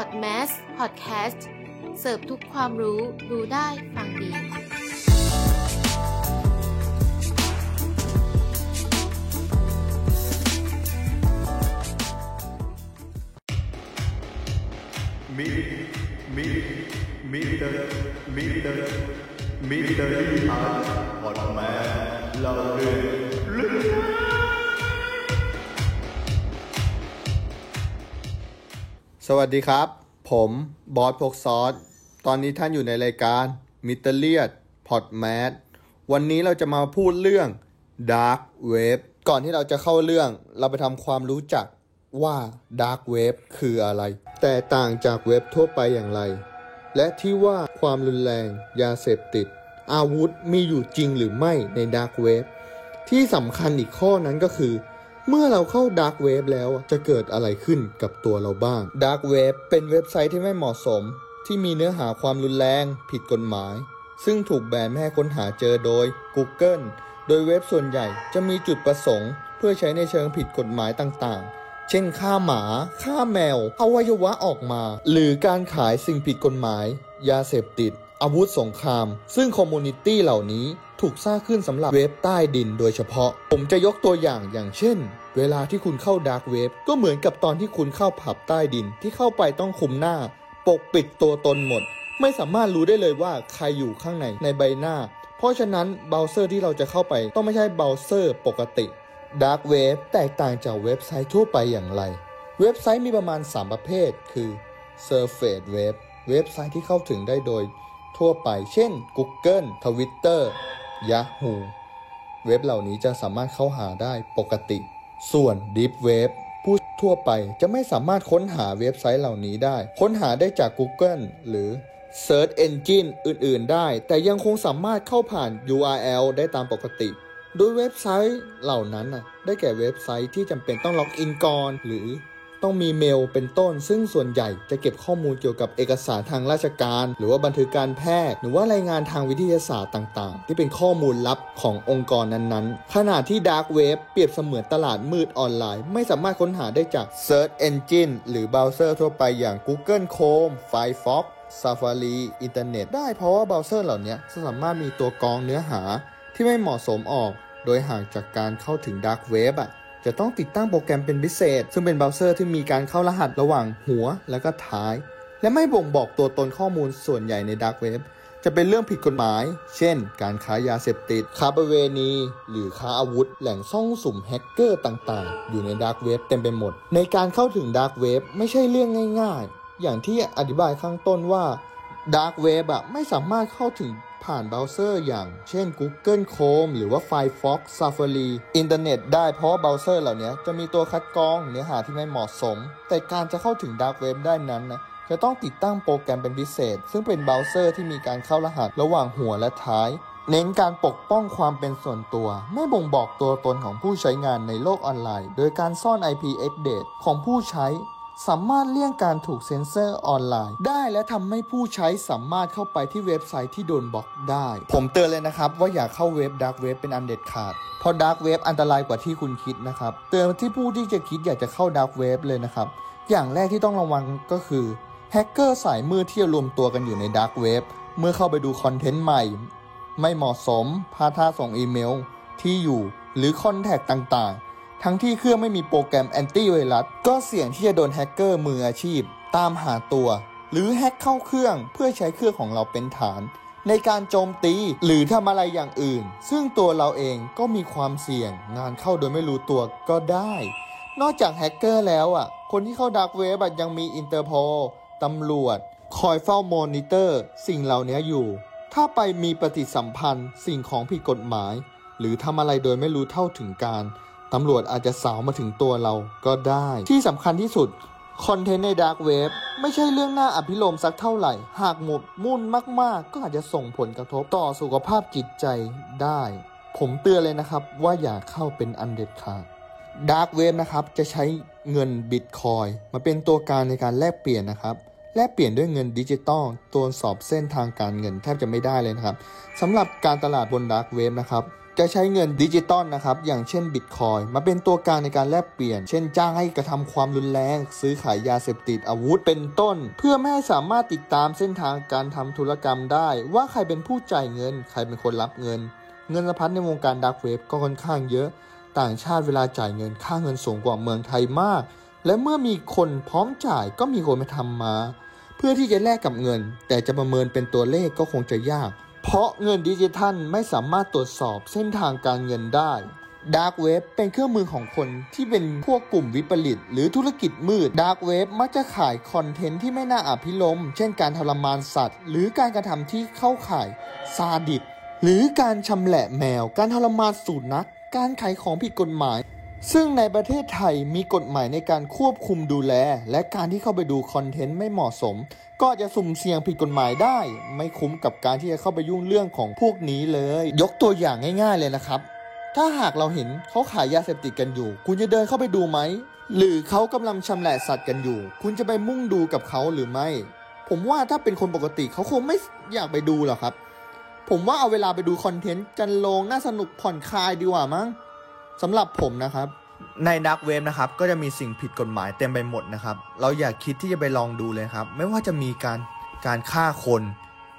Podmas Podcast เสิร์ฟทุกความรู้รู้ได้ฟังดีมีมีมีเตอร์มีเตอร์มีเตอร์ที่ผ่านพอดแม่เราเรื่อง สวัสดีครับ ผมบอสพกซอสตอนนี้ท่านอยู่ในรายการมิเตเลียดพอดแมสวันนี้เราจะมาพูดเรื่อง Dark Web ก่อนที่เราจะเข้าเรื่อง เราไปทำความรู้จักว่า Dark Web คืออะไร แต่ต่างจากเว็บทั่วไปอย่างไร และที่ว่าความรุนแรง ยาเสพติด อาวุธมีอยู่จริงหรือไม่ใน Dark Web ที่สำคัญอีกข้อนั้นก็คือ เมื่อเราเข้า Dark Web แล้วจะเกิดอะไรขึ้นกับตัวเราบ้าง Dark Web เป็นเว็บไซต์ที่ไม่เหมาะสม ที่มีเนื้อหาความรุนแรง ผิดกฎหมาย ซึ่งถูกแบนไม่ให้ค้นหาเจอโดย Google โดยเว็บส่วนใหญ่จะมีจุดประสงค์ เพื่อใช้ในเชิงผิดกฎหมายต่างๆ เช่นฆ่าหมา ฆ่าแมว อวัยวะออกมา หรือการขายสิ่งผิดกฎหมาย ยาเสพติด อาวุธสงคราม ซึ่ง community เหล่านี้ถูกสร้างขึ้นสำหรับเว็บใต้ดินโดยเฉพาะ ผมจะยกตัวอย่างอย่างเช่น เวลาที่คุณเข้า Dark Web ก็เหมือนกับตอนที่คุณเข้าผับใต้ดินที่เข้าไปต้องคุมหน้า ปกปิดตัวตนหมด ไม่สามารถรู้ได้เลยว่าใครอยู่ข้างในในใบหน้า เพราะฉะนั้นเบราว์เซอร์ที่เราจะเข้าไปต้องไม่ใช่เบราว์เซอร์ปกติ Dark Web แตกต่างจากเว็บไซต์ทั่วไปอย่างไร เว็บไซต์มีประมาณ 3 ประเภท คือ Surface Web เว็บไซต์ที่เข้าถึงได้โดย ทั่วไป เช่น Google Twitter Yahoo เว็บเหล่านี้จะสามารถเข้าหาได้ปกติ ส่วน Deep Web ผู้ทั่วไปจะไม่สามารถค้นหาเว็บไซต์เหล่านี้ได้ ค้นหาได้จาก Google หรือ Search Engine อื่น ๆ ได้ แต่ยังคงสามารถเข้าผ่าน URL ได้ตามปกติ โดยเว็บไซต์เหล่านั้นนะได้แก่เว็บไซต์ที่จำเป็นต้องล็อกอินก่อนหรือ ต้องมีเมลเป็นต้น ซึ่งส่วนใหญ่จะเก็บข้อมูลเกี่ยวกับเอกสารทางราชการ หรือว่าบันทึกการแพทย์ หรือว่ารายงานทางวิทยาศาสตร์ต่างๆ ที่เป็นข้อมูลลับขององค์กรนั้นๆ ขณะที่ Dark Web เปรียบเสมือนตลาดมืดออนไลน์ ไม่สามารถค้นหาได้จาก Search Engine หรือเบราว์เซอร์ทั่วไปอย่าง Google Chrome Firefox Safari อินเทอร์เน็ตได้เพราะว่าเบราว์เซอร์เหล่านี้สามารถมีตัวกรองเนื้อหาที่ไม่เหมาะสมออก โดยห่างจากการเข้าถึง Dark Web อะ จะต้องติดตั้งโปรแกรมเป็นพิเศษ ซึ่งเป็นเบราว์เซอร์ที่มีการเข้ารหัสระหว่างหัวและก็ท้าย และไม่บ่งบอกตัวตนข้อมูลส่วนใหญ่ใน Dark Web จะเป็นเรื่องผิดกฎหมาย เช่น การค้ายาเสพติด ค้าประเวณี หรือค้าอาวุธ แหล่งซ่องสุมแฮกเกอร์ต่างๆ อยู่ใน Dark Web เต็มไปหมด ในการเข้าถึง Dark Web ไม่ใช่เรื่องง่าย ๆ อย่างที่อธิบายข้างต้นว่า Dark Web อะไม่สามารถเข้าถึง ผ่านเบราว์เซอร์อย่างเช่น Google Chrome หรือว่า Firefox Safari อินเทอร์เน็ตได้เพราะเบราว์เซอร์เหล่านี้จะมีตัวคัดกรองเนื้อหาที่ไม่เหมาะสม แต่การจะเข้าถึง Dark Web ได้นั้นนะจะต้องติดตั้งโปรแกรมเป็นพิเศษ ซึ่งเป็นเบราว์เซอร์ที่มีการเข้ารหัสระหว่างหัวและท้าย เน้นการปกป้องความเป็นส่วนตัว ไม่บ่งบอกตัวตนของผู้ใช้งานในโลกออนไลน์ โดยการซ่อน IP address ของผู้ใช้ สามารถเลี่ยงการถูกเซ็นเซอร์ออนไลน์ ได้และทำให้ผู้ใช้สามารถเข้าไปที่เว็บไซต์ที่โดนบล็อกได้ ผมเตือนเลยนะครับ ว่าอย่าเข้าเว็บ Dark Web เป็นอันเด็ดขาด เพราะ Dark Web อันตรายกว่าที่คุณคิดนะครับ เตือนที่ผู้ที่จะคิดอยากจะเข้า Dark Web เลยนะครับ อย่างแรกที่ต้องระวังก็คือแฮกเกอร์สายมืดที่รวมตัวกันอยู่ใน Dark Web เมื่อเข้าไปดูคอนเทนต์ไม่ ไม่เหมาะสมพลาดท่าส่งอีเมล ที่อยู่หรือ contact ต่างๆ ทั้งที่เครื่องไม่มีโปรแกรมแอนตี้ไวรัสก็เสี่ยงที่จะโดนแฮกเกอร์มืออาชีพ ตามหาตัว หรือแฮกเข้าเครื่องเพื่อใช้เครื่องของเราเป็นฐาน ในการโจมตีหรือทำอะไรอย่างอื่น ซึ่งตัวเราเองก็มีความเสี่ยงงานเข้าโดยไม่รู้ตัวก็ได้ นอกจากแฮกเกอร์แล้วอะ คนที่เข้า Dark Web ยังมีอินเตอร์โพลตำรวจ คอยเฝ้ามอนิเตอร์ สิ่งเหล่านี้อยู่ ถ้าไปมีปฏิสัมพันธ์สิ่งของผิดกฎหมาย หรือทำอะไรโดยไม่รู้เท่าถึงการณ์ ตำรวจอาจจะสาวมาถึงตัวเราก็ได้ ที่สำคัญที่สุด คอนเทนต์ใน Dark Web ไม่ใช่เรื่องน่าอภิรมย์สักเท่าไหร่ หากหมกมุ่นมาก ๆ ก็อาจจะส่งผลกระทบต่อสุขภาพจิตใจได้ ผมเตือนเลยนะครับว่าอย่าเข้าเป็นอันเด็ดขาด Dark Web นะครับจะใช้เงินบิตคอยน์มาเป็นตัวกลางในการแลกเปลี่ยนนะครับแลกเปลี่ยนด้วยเงินดิจิตอลตรวจสอบเส้นทางการเงินแทบจะไม่ได้เลยนะครับสำหรับการตลาดบน Dark Web นะครับ จะใช้เงินดิจิตอลนะครับอย่างเช่นบิตคอยมาเป็นตัวกลางในการแลกเปลี่ยน เช่นจ้างให้กระทำความรุนแรง ซื้อขายยาเสพติดอาวุธเป็นต้น เพื่อไม่ให้สามารถติดตามเส้นทางการทำธุรกรรมได้ ว่าใครเป็นผู้จ่ายเงิน ใครเป็นคนรับเงิน เงินสะพัดในวงการดักเว็บก็ค่อนข้างเยอะ ต่างชาติเวลาจ่ายเงินค่าเงินสูงกว่าเมืองไทยมาก และเมื่อมีคนพร้อมจ่ายก็มีคนมาทำมา เพื่อที่จะแลกกับเงิน แต่จะประเมินเป็นตัวเลขก็คงจะยาก เพราะเงินดิจิทัลไม่สามารถตรวจสอบเส้นทางการเงินได้ Dark Web เป็นเครื่องมือของคนที่เป็นพวกกลุ่มวิปริต หรือธุรกิจมืด Dark Web มักจะขายคอนเทนต์ที่ไม่น่าอภิรมย์เช่นการทรมานสัตว์ หรือการกระทำที่เข้าข่ายซาดิสต์หรือการชำแหละแมว การทรมานสุนัข การขายของผิดกฎหมาย ซึ่งในประเทศไทยมีกฎหมายในการควบคุมดูแล และการที่เข้าไปดูคอนเทนต์ไม่เหมาะสม ก็จะสุ่มเสี่ยงผิดกฎหมายได้ ไม่คุ้มกับการที่จะเข้าไปยุ่งเรื่องของพวกนี้เลย ยกตัวอย่างง่าย ๆเลยนะครับ ถ้าหากเราเห็นเขาขายยาเสพติดกันอยู่ คุณจะเดินเข้าไปดูไหม หรือเขากำลังชำแหละสัตว์กันอยู่ คุณจะไปมุ่งดูกับเขาหรือไม่ ผมว่าถ้าเป็นคนปกติเขาคงไม่อยากไปดูหรอกครับ ผมว่าเอาเวลาไปดูคอนเทนต์กันลงน่าสนุกผ่อนคลายดีกว่ามั้ง สำหรับผมนะครับ ในดักเว็บนะครับก็จะมีสิ่งผิดกฎหมายเต็มไปหมดนะครับ เราอย่าคิดที่จะไปลองดูเลยครับ ไม่ว่าจะมีการการฆ่าคน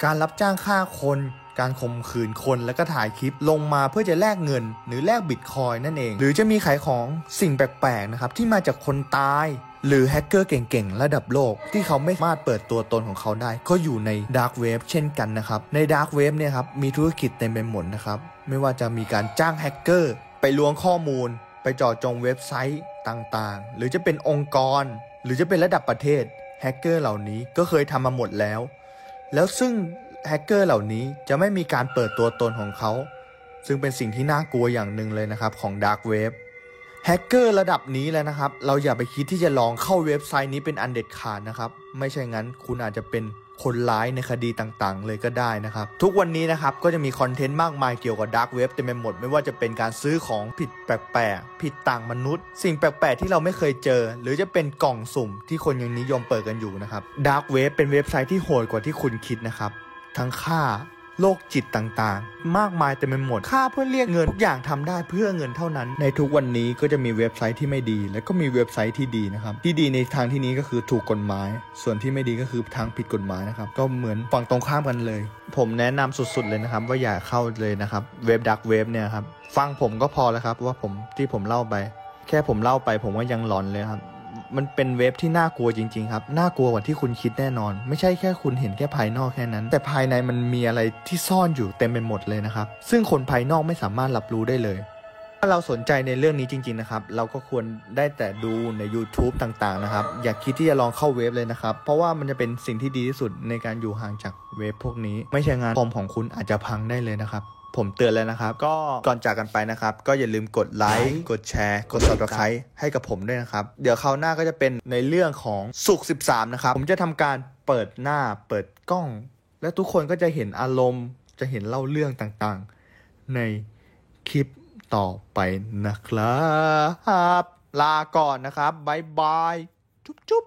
การรับจ้างฆ่าคน การข่มขืนคนแล้วก็ถ่ายคลิปลงมาเพื่อจะแลกเงิน หรือแลกบิตคอยน์นั่นเอง หรือจะมีขายของสิ่งแปลกๆนะครับที่มาจากคนตายหรือแฮกเกอร์เก่งๆ ระดับโลกที่เขาไม่สามารถเปิดตัวตนของเขาได้ ก็อยู่ใน Dark Web เช่นกันนะครับ ใน Dark Web เนี่ยครับ มีธุรกิจเต็มไปหมดนะครับ ไม่ว่าจะมีการจ้างแฮกเกอร์ ไปล้วงข้อมูล ไปเจาะจงเว็บไซต์ต่างๆ หรือจะเป็นองค์กร หรือจะเป็นระดับประเทศแฮกเกอร์เหล่านี้ก็เคยทำมาหมดแล้ว แล้วซึ่งแฮกเกอร์เหล่านี้จะไม่มีการเปิดตัวตนของเขา ซึ่งเป็นสิ่งที่น่ากลัวอย่างหนึ่งเลยนะครับของ Dark Web แฮกเกอร์ระดับนี้แล้วนะครับ เราอย่าไปคิดที่จะลองเข้าเว็บไซต์นี้เป็นอันเด็ดขาดนะครับ ไม่ใช่งั้นคุณอาจจะเป็น คนร้ายในคดีต่างๆ เลยก็ได้นะครับ ทุกวันนี้นะครับก็จะมีคอนเทนต์มากมายเกี่ยวกับ Dark Web เต็มไปหมดไม่ว่าจะเป็นการซื้อของผิดแปลกๆ ผิดต่างมนุษย์ สิ่งแปลกๆ ที่เราไม่เคยเจอ หรือจะเป็นกล่องสุ่มที่คนยังนิยมเปิดกันอยู่นะครับ Dark Web เป็นเว็บไซต์ที่โหดกว่าที่คุณคิดนะครับ ทั้งฆ่า โรคจิตต่างๆ มากมายเต็มไปหมดฆ่าเพื่อเรียกเงินทุกอย่างทำได้เพื่อเงินเท่านั้น ในทุกวันนี้ก็จะมีเว็บไซต์ที่ไม่ดี และก็มีเว็บไซต์ที่ดีนะครับ ที่ดีในทางที่นี้ก็คือถูกกฎหมาย ส่วนที่ไม่ดีก็คือทางผิดกฎหมายนะครับ ก็เหมือนฝั่งตรงข้ามกันเลย ผมแนะนำสุดๆเลยนะครับ ว่าอย่าเข้าเลยนะครับเว็บ Dark Web เนี่ยครับฟังผมก็พอแล้วครับว่าผมที่ผมเล่าไป แค่ผมเล่าไปผมว่ายังหลอนเลยครับ มันเป็นเว็บที่น่ากลัวจริง ๆ ครับ น่ากลัวกว่าที่คุณคิดแน่นอน ไม่ใช่แค่คุณเห็นแค่ภายนอกแค่นั้น แต่ภายในมันมีอะไรที่ซ่อนอยู่เต็มไปหมดเลยนะครับ ซึ่งคนภายนอกไม่สามารถรับรู้ได้เลย ถ้าเราสนใจในเรื่องนี้จริง ๆ นะครับ เราก็ควรได้แต่ดูใน YouTube ต่าง ๆ นะครับ อย่าคิดที่จะลองเข้าเว็บเลยนะครับ เพราะว่ามันจะเป็นสิ่งที่ดีที่สุดในการอยู่ห่างจากเว็บพวกนี้ ไม่ใช่งานคอมของคุณอาจจะพังได้เลยนะครับ ผมเตือนแล้วนะครับ ก็ก่อนจากกันไปนะครับ ก็อย่าลืมกดไลค์กดแชร์ กด subscribe ให้กับผมด้วยนะครับ เดี๋ยวคราวหน้าก็จะเป็นในเรื่องของสุข13 นะครับ ผมจะทำการเปิดหน้าเปิดกล้อง และทุกคนก็จะเห็นอารมณ์ จะเห็นเล่าเรื่องต่างๆ ในคลิปต่อไปนะครับ ลาก่อนนะครับบ๊ายบาย จุ๊บจุ๊บ